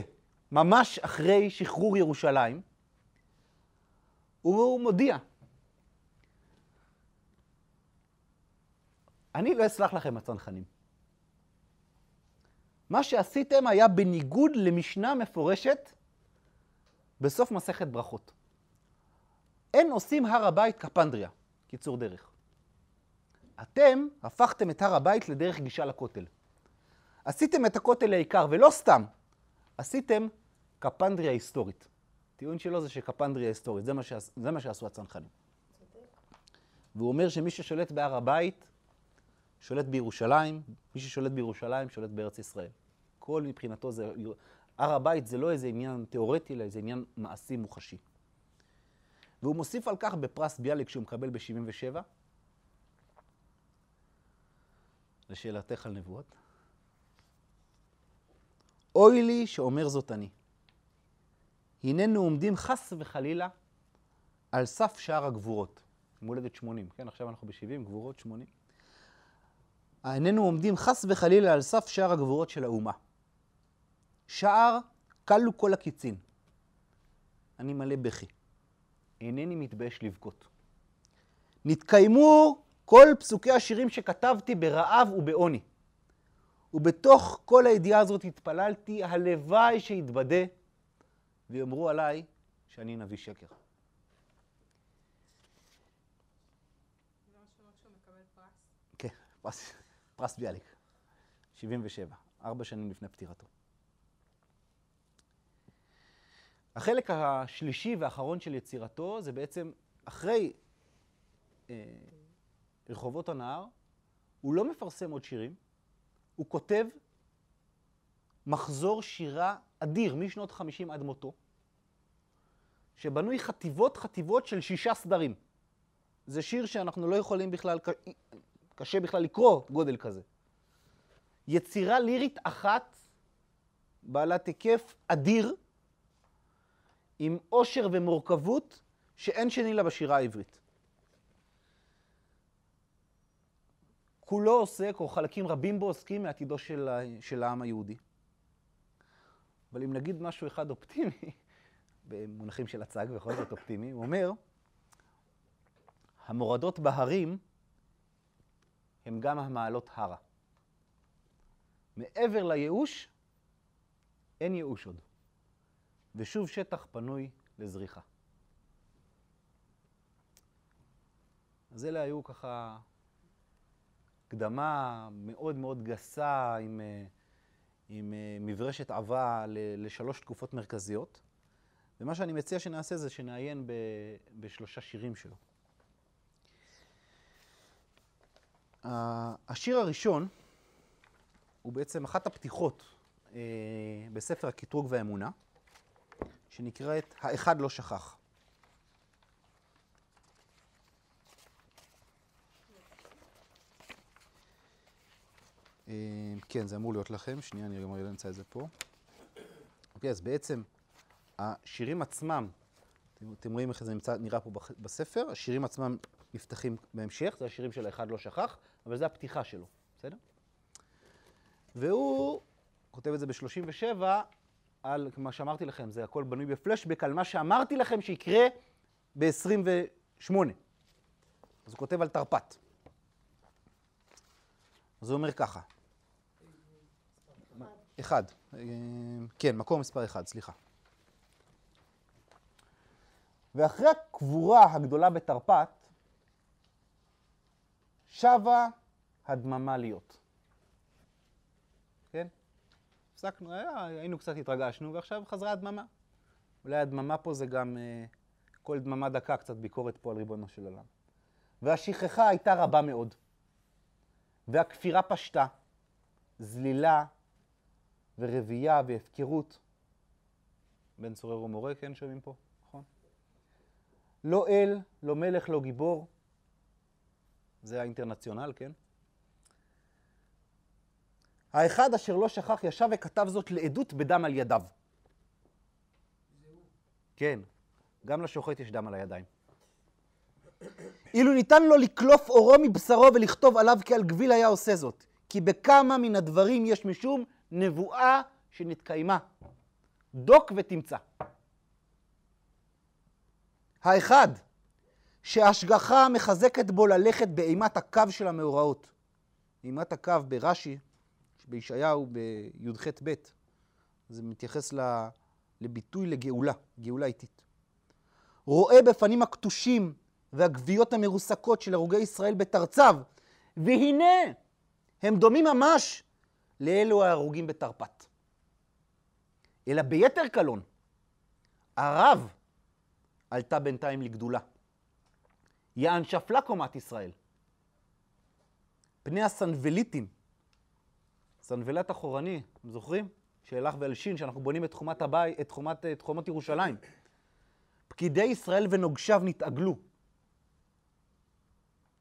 ממש אחרי שחרור ירושלים, הוא מודיע, אני לא אסלח לכם הצנחנים. מה שעשיתם היה בניגוד למשנה מפורשת בסוף מסכת ברכות. אין עושים הר הבית כפנדריה, קיצור דרך. אתם הפכתם את הר הבית לדרך גישה לכותל. עשיתם את הכותל לעיקר, ולא סתם, עשיתם כפנדריה היסטורית. טיעון שלו זה שכפנדריה היסטורית, זה מה, שעש, זה מה שעשו הצנחנים. והוא אומר שמי ששולט בהר הבית, שולט בירושלים, מי ששולט בירושלים שולט בארץ ישראל. כל מבחינתו זה, הר הבית זה לא איזה עניין תיאורטי, אלא איזה עניין מעשי מוחשי. והוא מוסיף על כך בפרס ביאליק שהוא מקבל ב-77, לשאלתך על נבואות. אוי לי שאומר זאת אני. הננו עומדים חס וחלילה על סף שער הגבורות. מולדת 80, כן? עכשיו אנחנו ב-70, גבורות 80. איננו עומדים חס וחלילה על סף שער הגבורות של האומה. שער כלו כל הקיצין. אני מלא בכי. אינני מתבייש לבכות. נתקיימו כל פסוקי השירים שכתבתי ברעב ובעוני. ובתוך כל הידיעה הזאת התפללתי, הלוואי שיתבדה, ויאמרו עליי שאני נביא שקר. כן, פרס, פרס ביאליק, 77, ארבע שנים לפני פטירתו. החלק השלישי והאחרון של יצירתו זה בעצם אחרי אה, רחובות הנהר, הוא לא מפרסם עוד שירים, הוא כותב מחזור שירה אדיר משנות 50 עד מותו, שבנוי חטיבות חטיבות של שישה סדרים. זה שיר שאנחנו לא יכולים בכלל, קשה בכלל לקרוא גודל כזה. יצירה לירית אחת, בעלת היקף אדיר, עם עושר ומורכבות, שאין שני לה בשירה העברית. כולו עוסק, או חלקים רבים בו עוסקים מעתידו של, של העם היהודי. אבל אם נגיד משהו אחד אופטימי, במונחים של הצג, בכל זאת אופטימי, הוא אומר, המורדות בהרים הם גם המעלות הרה. מעבר לייאוש, אין ייאוש עוד. ושוב שטח פנוי לזריחה. אז אלה היו ככה הקדמה מאוד מאוד גסה עם, אה, עם אה, מברשת עבה לשלוש תקופות מרכזיות. ומה שאני מציע שנעשה זה שנעיין ב, בשלושה שירים שלו. השיר הראשון הוא בעצם אחת הפתיחות אה, בספר הקטרוג והאמונה, שנקראת "האחד לא שכח". אה, כן, זה אמור להיות לכם. שנייה, אני גם אמצא את זה פה. אוקיי, אז בעצם השירים עצמם, אתם, אתם רואים איך זה נמצא, נראה פה בספר, השירים עצמם נפתחים בהמשך, זה השירים של האחד לא שכח, אבל זה הפתיחה שלו, בסדר? והוא כותב את זה ב-37, על מה שאמרתי לכם, זה הכל בנוי בפלשבק, על מה שאמרתי לכם שיקרה ב-28. אז הוא כותב על תרפ"ט. אז הוא אומר ככה, אחד, כן, מקור מספר אחד, סליחה. ואחרי הקבורה הגדולה בתרפ"ט, שבה הדממה להיות. כן? הפסקנו, היה, היינו קצת התרגשנו, ועכשיו חזרה הדממה. אולי הדממה פה זה גם אה, כל דממה דקה, קצת ביקורת פה על ריבונו של עולם. והשכחה הייתה רבה מאוד, והכפירה פשטה, זלילה ורבייה והפקרות. בן צורר ומורה, כן, שומעים פה, נכון? לא אל, לא מלך, לא גיבור. זה האינטרנציונל, כן? האחד אשר לא שכח ישב וכתב זאת לעדות בדם על ידיו. כן, גם לשוחט יש דם על הידיים. אילו ניתן לו לקלוף אורו מבשרו ולכתוב עליו כי על גביל היה עושה זאת. כי בכמה מן הדברים יש משום נבואה שנתקיימה. דוק ותמצא. האחד, שההשגחה מחזקת בו ללכת באימת הקו של המאורעות. אימת הקו ברש"י, בישעיהו בי"ח ב', זה מתייחס לביטוי לגאולה, גאולה איטית. רואה בפנים הכתושים והגוויות המרוסקות של הרוגי ישראל בתרציו, והנה, הם דומים ממש לאלו ההרוגים בתרפ"ט. אלא ביתר קלון, הרב עלתה בינתיים לגדולה. יען שפלה קומת ישראל. פני הסנבליטים, סנבלת אחורני, אתם זוכרים? שהלך והלשין, שאנחנו בונים את חומת הבית, את חומת, את חומות ירושלים. פקידי ישראל ונוגשיו נתעגלו.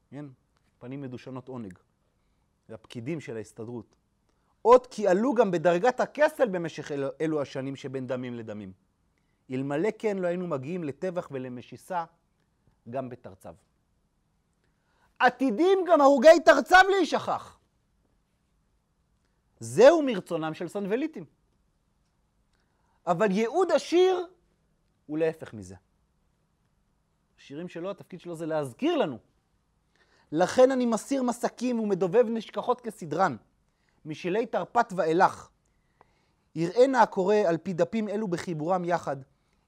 כן? פנים מדושנות עונג. זה הפקידים של ההסתדרות. עוד כי עלו גם בדרגת הכסל במשך אלו, אלו השנים שבין דמים לדמים. אלמלא כן לא היינו מגיעים לטבח ולמשיסה גם בתרציו. עתידים גם הרוגי תרציו להישכח. זהו מרצונם של סנבליטים. אבל ייעוד השיר הוא להפך מזה. השירים שלו, התפקיד שלו זה להזכיר לנו. לכן אני מסיר מסקים ומדובב נשכחות כסדרן, משילי תרפ"ט ואילך. יראה נא הקורא על פי דפים אלו בחיבורם יחד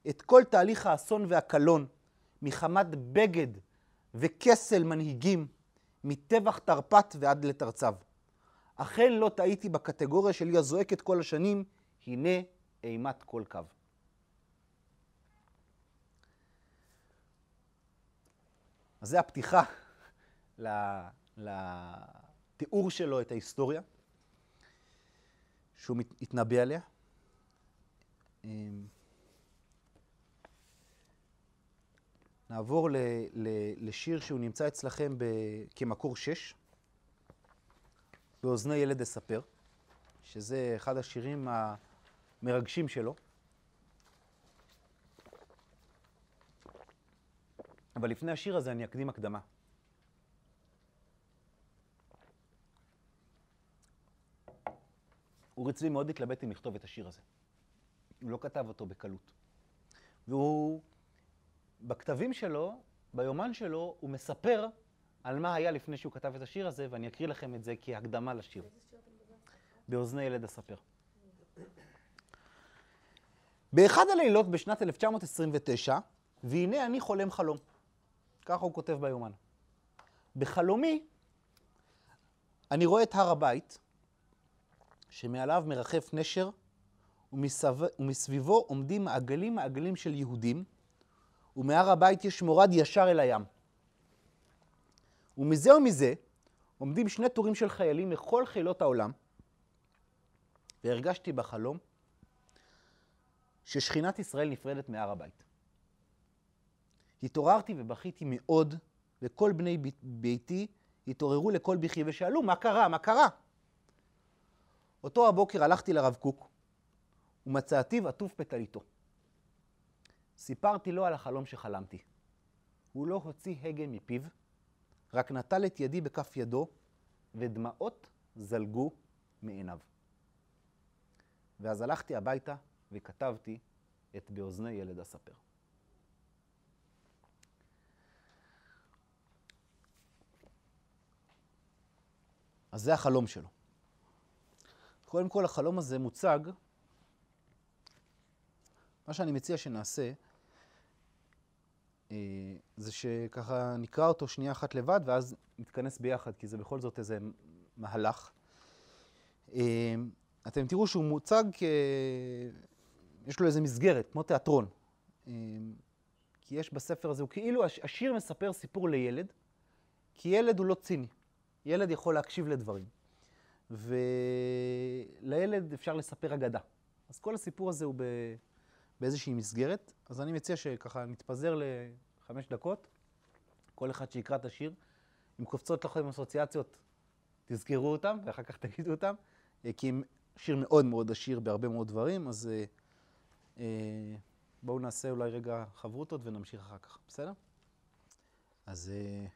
את כל תהליך האסון והקלון, מחמת בגד וכסל מנהיגים, מטבח תרפ"ט ועד לתרציו. אכן לא טעיתי בקטגוריה שלי הזועקת כל השנים, הנה אימת כל קו. אז זה הפתיחה לתיאור שלו את ההיסטוריה, שהוא התנבא עליה. אמ, נעבור לשיר שהוא נמצא אצלכם כמקור שש, באוזני ילד אספר, שזה אחד השירים המרגשים שלו. אבל לפני השיר הזה אני אקדים הקדמה. אורי צבי מאוד התלבט אם לכתוב את השיר הזה. הוא לא כתב אותו בקלות. והוא, בכתבים שלו, ביומן שלו, הוא מספר על מה היה לפני שהוא כתב את השיר הזה, ואני אקריא לכם את זה כהקדמה לשיר. באוזני ילד אספר. באחד הלילות בשנת 1929, והנה אני חולם חלום. ככה הוא כותב ביומן. בחלומי אני רואה את הר הבית, שמעליו מרחף נשר, ומסב... ומסביבו עומדים מעגלים מעגלים של יהודים, ומהר הבית יש מורד ישר אל הים. ומזה ומזה עומדים שני טורים של חיילים מכל חילות העולם, והרגשתי בחלום ששכינת ישראל נפרדת מהר הבית. התעוררתי ובכיתי מאוד, וכל בני בי- ביתי התעוררו לקול בכי ושאלו, מה קרה? מה קרה? אותו הבוקר הלכתי לרב קוק, ומצאתיו עטוף בטליתו. סיפרתי לו על החלום שחלמתי. הוא לא הוציא הגה מפיו, רק נטל את ידי בכף ידו, ודמעות זלגו מעיניו. ואז הלכתי הביתה וכתבתי את באוזני ילד אספר. אז זה החלום שלו. קודם כל, החלום הזה מוצג, מה שאני מציע שנעשה, זה שככה נקרא אותו שנייה אחת לבד, ואז נתכנס ביחד, כי זה בכל זאת איזה מהלך. אה, אתם תראו שהוא מוצג כ... יש לו איזה מסגרת, כמו תיאטרון. אה, כי יש בספר הזה, הוא כאילו, הש- השיר מספר סיפור לילד, כי ילד הוא לא ציני. ילד יכול להקשיב לדברים. ולילד אפשר לספר אגדה. אז כל הסיפור הזה הוא ב... באיזושהי מסגרת. אז אני מציע שככה נתפזר לחמש דקות, כל אחד שיקרא את השיר. אם קופצות לכם אסוציאציות, תזכרו אותם, ואחר כך תגידו אותם. אה, כי הם שיר מאוד מאוד עשיר בהרבה מאוד דברים, אז אה, אה, בואו נעשה אולי רגע חברותות ונמשיך אחר כך, בסדר? אז אה,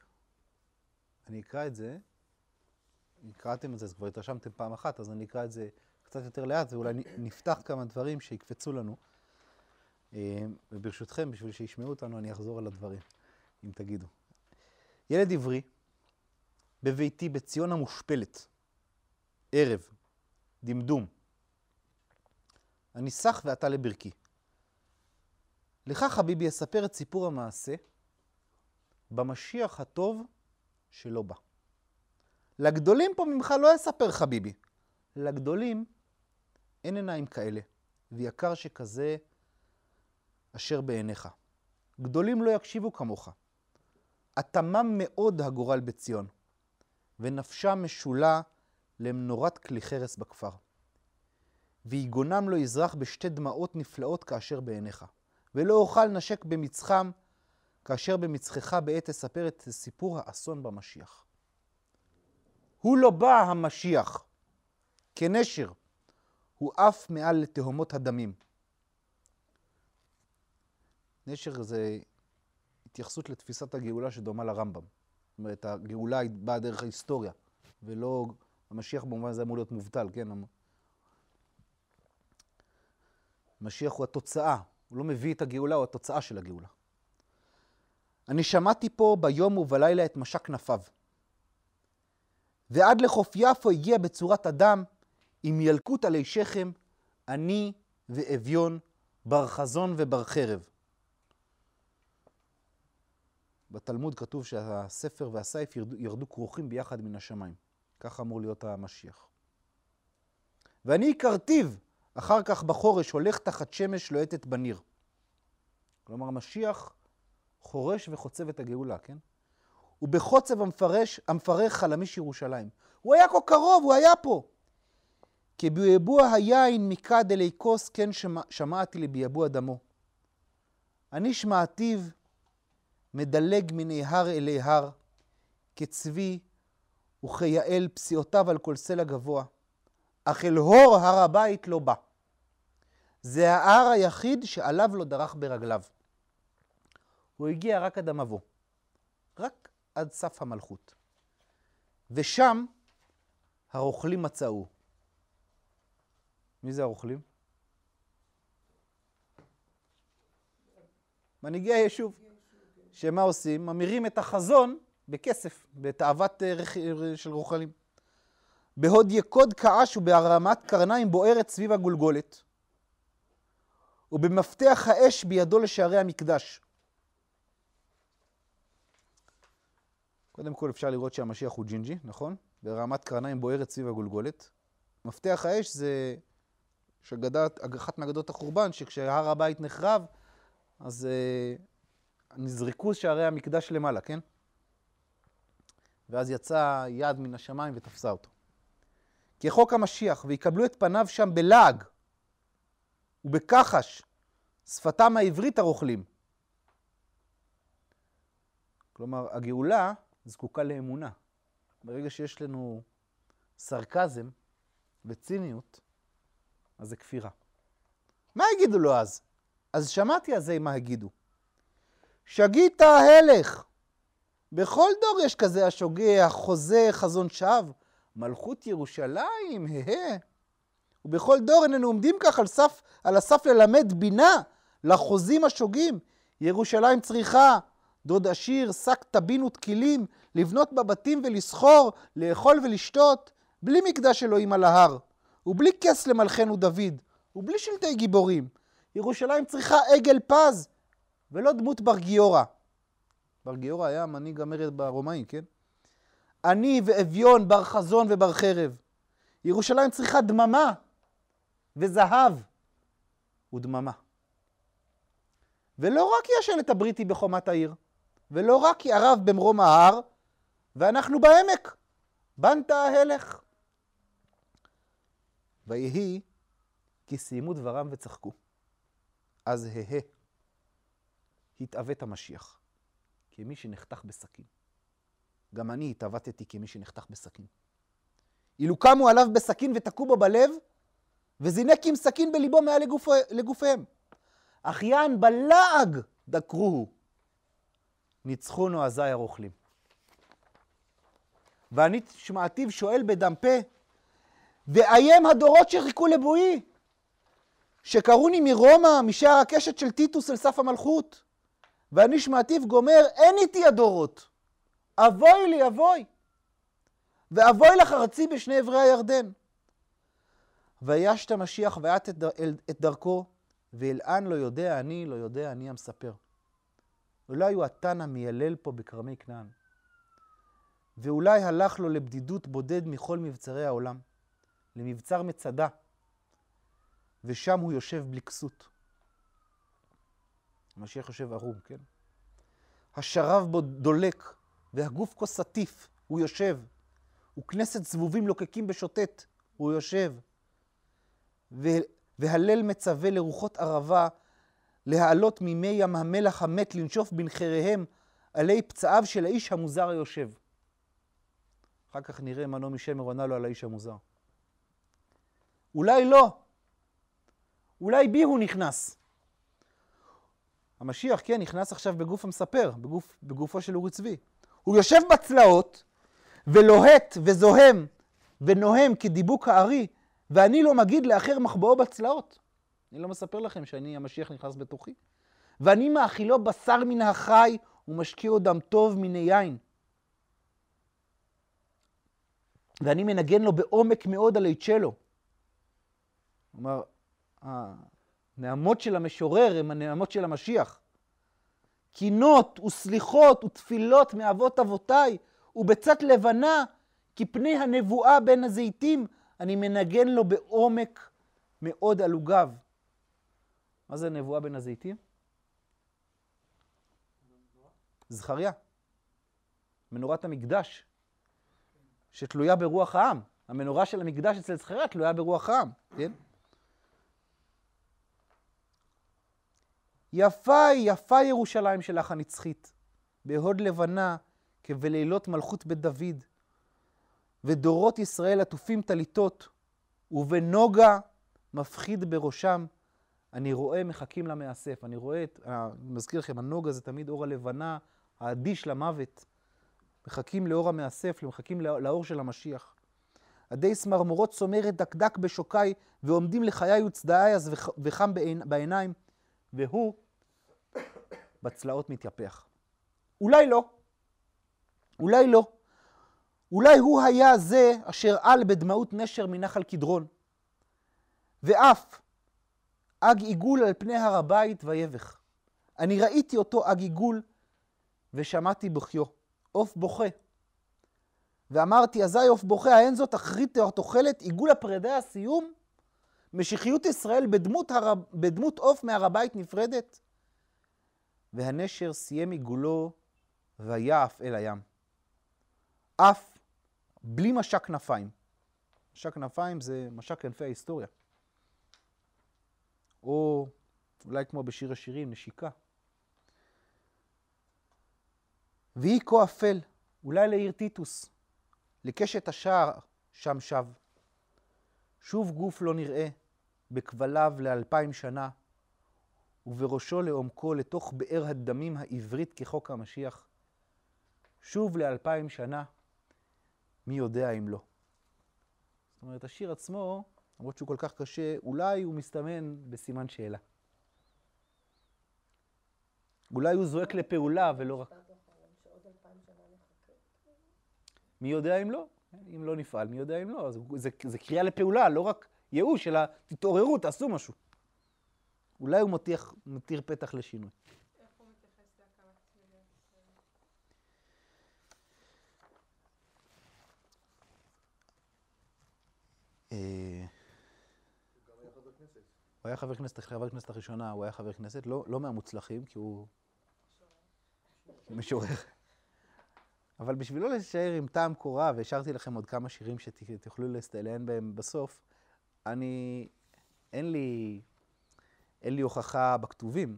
אני אקרא את זה. קראתם את זה, אז כבר התרשמתם פעם אחת, אז אני אקרא את זה קצת יותר לאט, ואולי נפתח כמה דברים שיקפצו לנו. אה, וברשותכם, בשביל שישמעו אותנו, אני אחזור על הדברים, אם תגידו. ילד עברי, בביתי בציון המושפלת, ערב, דמדום. אני סח ואתה לברכי. לך, חביבי, אספר את סיפור המעשה במשיח הטוב שלא בא. לגדולים פה ממך לא אספר, חביבי. לגדולים אין עיניים כאלה, ויקר שכזה אשר בעיניך. גדולים לא יקשיבו כמוך. התמם מאוד הגורל בציון, ונפשם משולה למנורת כלי חרס בכפר. ויגונם לא יזרח בשתי דמעות נפלאות כאשר בעיניך, ולא אוכל נשק במצחם כאשר במצחך בעת תספר את סיפור האסון במשיח. הוא לא בא המשיח, כנשר, הוא עף מעל לתהומות הדמים. נשר זה התייחסות לתפיסת הגאולה שדומה לרמב"ם. זאת אומרת, הגאולה באה דרך ההיסטוריה, ולא, המשיח במובן הזה אמור להיות מובטל, כן? המשיח הוא התוצאה, הוא לא מביא את הגאולה, הוא התוצאה של הגאולה. אני שמעתי פה ביום ובלילה את משק כנפיו. ועד לחוף יפו הגיע בצורת אדם עם ילקוט עלי שכם, אני ואביון, בר חזון ובר חרב. בתלמוד כתוב שהספר והסייף ירדו, ירדו כרוכים ביחד מן השמיים. ככה אמור להיות המשיח. ואני כרטיב, אחר כך בחורש, הולך תחת שמש לוהטת בניר. כלומר, המשיח חורש וחוצב את הגאולה, כן? ובחוצב המפרש, המפרך חלמיש ירושלים. הוא היה כה קרוב, הוא היה פה. כי ביבוע היין מכד אלי כוס, כן שמע, שמעתי לי ביבוע דמו. אני שמעתיו מדלג מני הר אלי הר, כצבי וכיעל פסיעותיו על כל סלע גבוה, אך אל הור הר הבית לא בא. זה ההר היחיד שעליו לא דרך ברגליו. הוא הגיע רק עד המבוא, רק עד סף המלכות. ושם הרוכלים מצאו. מי זה הרוכלים? מנהיגי היישוב. שמה עושים? ממירים את החזון בכסף, בתאוות אה, אה, של רוכלים. בהוד יקוד קעש ובהרמת קרניים בוערת סביב הגולגולת, ובמפתח האש בידו לשערי המקדש. קודם כל אפשר לראות שהמשיח הוא ג'ינג'י, נכון? ברמת קרניים בוערת סביב הגולגולת. מפתח האש זה שגדת, אחת מאגדות החורבן, שכשהר הבית נחרב, אז uh, נזרקו שערי המקדש למעלה, כן? ואז יצא יד מן השמיים ותפסה אותו. כחוק המשיח, ויקבלו את פניו שם בלעג ובכחש, שפתם העברית הרוכלים. כלומר, הגאולה זקוקה לאמונה. ברגע שיש לנו סרקזם וציניות, אז זה כפירה. מה יגידו לו אז? אז שמעתי על זה מה הגידו. שגית הלך. בכל דור יש כזה השוגה, החוזה, חזון שווא. מלכות ירושלים, הא. ובכל דור איננו עומדים כך על, סף, על הסף ללמד בינה לחוזים השוגים. ירושלים צריכה דוד עשיר, שק טבין ותקילים, לבנות בה בתים ולסחור, לאכול ולשתות, בלי מקדש אלוהים על ההר, ובלי כס למלכנו דוד, ובלי שלטי גיבורים. ירושלים צריכה עגל פז, ולא דמות בר גיורא. בר גיורא היה מנהיג המרד ברומאים, כן? אני ואביון, בר חזון ובר חרב. ירושלים צריכה דממה וזהב ודממה. ולא רק השלט הבריטי בחומת העיר, ולא רק יערב במרום ההר, ואנחנו בעמק. בנת ההלך. ויהי כי סיימו דברם וצחקו. אז הא התעוות המשיח, כמי שנחתך בסכין. גם אני התעוותתי כמי שנחתך בסכין. אילו קמו עליו בסכין ותקעו בו בלב, וזינק עם סכין בליבו מעל לגוף, לגופיהם. אך יען בלעג דקרוהו. ניצחונו אזי הרוכלים. ואני שמעתיו שואל בדם פה, ואיים הדורות שחיכו לבואי, שקרוני מרומא, משער הקשת של טיטוס אל סף המלכות. ואני שמעתיו גומר, אין איתי הדורות. אבוי לי, אבוי. ואבוי לך ארצי בשני אברי הירדן. וישת המשיח ויעט את, את דרכו, ואלען לא יודע אני, לא יודע אני המספר. אולי הוא התנא מיילל פה בכרמי כנען. ואולי הלך לו לבדידות בודד מכל מבצרי העולם, למבצר מצדה, ושם הוא יושב בלי כסות. המשיח יושב ערום, כן? השרב בו דולק, והגוף כה סטיף, הוא יושב. וכנסת זבובים לוקקים בשוטט, הוא יושב. והלל מצווה לרוחות ערבה להעלות מימי ים המלח המת לנשוף בנחריהם עלי פצעיו של האיש המוזר היושב. אחר כך נראה מה נעמי שמר עונה לו על האיש המוזר. אולי לא. אולי בי הוא נכנס. המשיח, כן, נכנס עכשיו בגוף המספר, בגוף, בגופו של אורי צבי. הוא יושב בצלעות ולוהט וזוהם ונוהם כדיבוק הארי, ואני לא מגיד לאחר מחבואו בצלעות. אני לא מספר לכם שאני, המשיח נכנס בתוכי. ואני מאכילו בשר מן החי ומשקיעו דם טוב מן היין. ואני מנגן לו בעומק מאוד על צ'לו. כלומר, הנעמות של המשורר הם הנעמות של המשיח. קינות וסליחות ותפילות מאבות אבותיי, ובצאת לבנה, כפני הנבואה בין הזיתים, אני מנגן לו בעומק מאוד על עוגב. מה זה נבואה בין הזיתים? זכריה. מנורת המקדש, שתלויה ברוח העם. המנורה של המקדש אצל זכריה תלויה ברוח העם, כן? יפה היא, יפה ירושלים שלך הנצחית, בהוד לבנה כבלילות מלכות בית דוד, ודורות ישראל עטופים טליתות, ובנוגה מפחיד בראשם, אני רואה מחכים למאסף, אני רואה את, אה, אני מזכיר לכם, הנוגה זה תמיד אור הלבנה, האדיש למוות. מחכים לאור המאסף, מחכים לא- לאור של המשיח. עדי סמרמורות צומרת דקדק בשוקי, ועומדים לחיי וצדעי אז וח- וחם בעיניים, והוא בצלעות מתייפח. אולי לא, אולי לא. אולי הוא היה זה אשר על בדמעות נשר מנחל קדרון, ואף אג עיגול על פני הר הבית ויבך. אני ראיתי אותו אג עיגול ושמעתי בכיו, עוף בוכה. ואמרתי, אזי עוף בוכה, האין זאת אחרית תוחלת עיגול הפרידה הסיום? משיחיות ישראל בדמות, הר... עוף מהר הבית נפרדת? והנשר סיים עיגולו ויעף אל הים. עף בלי משק כנפיים. משק כנפיים זה משק כנפי ההיסטוריה. או אולי כמו בשיר השירים, נשיקה. ויהי כה אפל, אולי לעיר טיטוס, לקשת השער שם שב. שוב גוף לא נראה, בכבליו לאלפיים שנה, ובראשו לעומקו לתוך באר הדמים העברית כחוק המשיח. שוב לאלפיים שנה, מי יודע אם לא. זאת אומרת, השיר עצמו, למרות שהוא כל כך קשה, אולי הוא מסתמן בסימן שאלה. אולי הוא זועק לפעולה ולא רק... מי יודע אם לא? אם לא נפעל, מי יודע אם לא? זה, זה, זה קריאה לפעולה, לא רק ייאוש, אלא תתעוררו, תעשו משהו. אולי הוא מותיר, מותיר פתח לשינוי. אה, הוא היה חבר כנסת, חבר כנסת הראשונה, הוא היה חבר כנסת, לא, לא מהמוצלחים, כי הוא משורר. אבל בשבילו להישאר עם טעם קורה, והשארתי לכם עוד כמה שירים שתוכלו להסתעלן בהם בסוף, אני, אין לי, אין לי הוכחה בכתובים,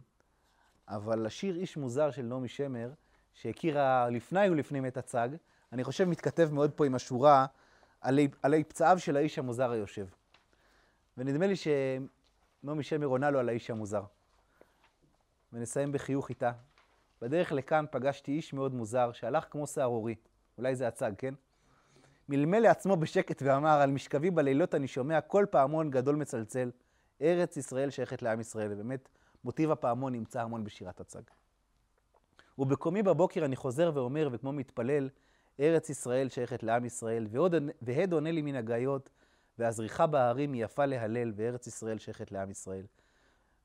אבל השיר איש מוזר של נעמי שמר, שהכירה לפני ולפנים את הצג, אני חושב מתכתב מאוד פה עם השורה עלי, עלי פצעיו של האיש המוזר היושב. ונדמה לי שנעמי שמר עונה לו על האיש המוזר. ונסיים בחיוך איתה. בדרך לכאן פגשתי איש מאוד מוזר, שהלך כמו סהרורי. אולי זה הצג, כן? מלמל לעצמו בשקט ואמר, על משכבי בלילות אני שומע כל פעמון גדול מצלצל. ארץ ישראל שייכת לעם ישראל. ובאמת, מוטיב הפעמון נמצא המון בשירת הצג. ובקומי בבוקר אני חוזר ואומר, וכמו מתפלל, ארץ ישראל שייכת לעם ישראל, ועוד, והד עונה לי מן הגאיות, והזריחה בהרים היא יפה להלל, וארץ ישראל שייכת לעם ישראל.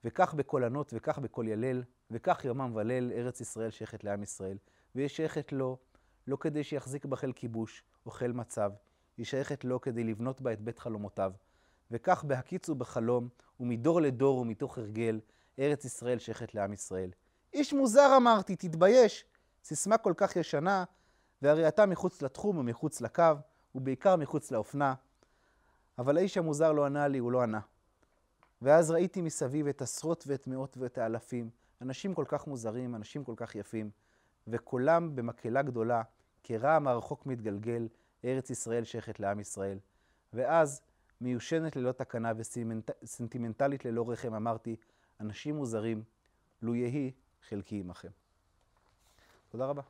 וכך בקול ענות, וכך בקול ילל, וכך יומם וליל, ארץ ישראל שייכת לעם ישראל. והיא שייכת לו, לא כדי שיחזיק בה חיל כיבוש או חיל מצב, היא שייכת לו כדי לבנות בה את בית חלומותיו. וכך בהקיץ ובחלום, ומדור לדור ומתוך הרגל, ארץ ישראל שייכת לעם ישראל. איש מוזר אמרתי, תתבייש. סיסמה כל כך ישנה, והרי אתה מחוץ לתחום ומחוץ לקו, ובעיקר מחוץ לאופנה. אבל האיש המוזר לא ענה לי, הוא לא ענה. ואז ראיתי מסביב את עשרות ואת מאות ואת האלפים, אנשים כל כך מוזרים, אנשים כל כך יפים, וקולם במקהלה גדולה, כרעם הרחוק מתגלגל, ארץ ישראל שייכת לעם ישראל. ואז, מיושנת ללא תקנה וסנטימנטלית ללא רחם, אמרתי, אנשים מוזרים, לו יהי חלקי עמכם. תודה רבה.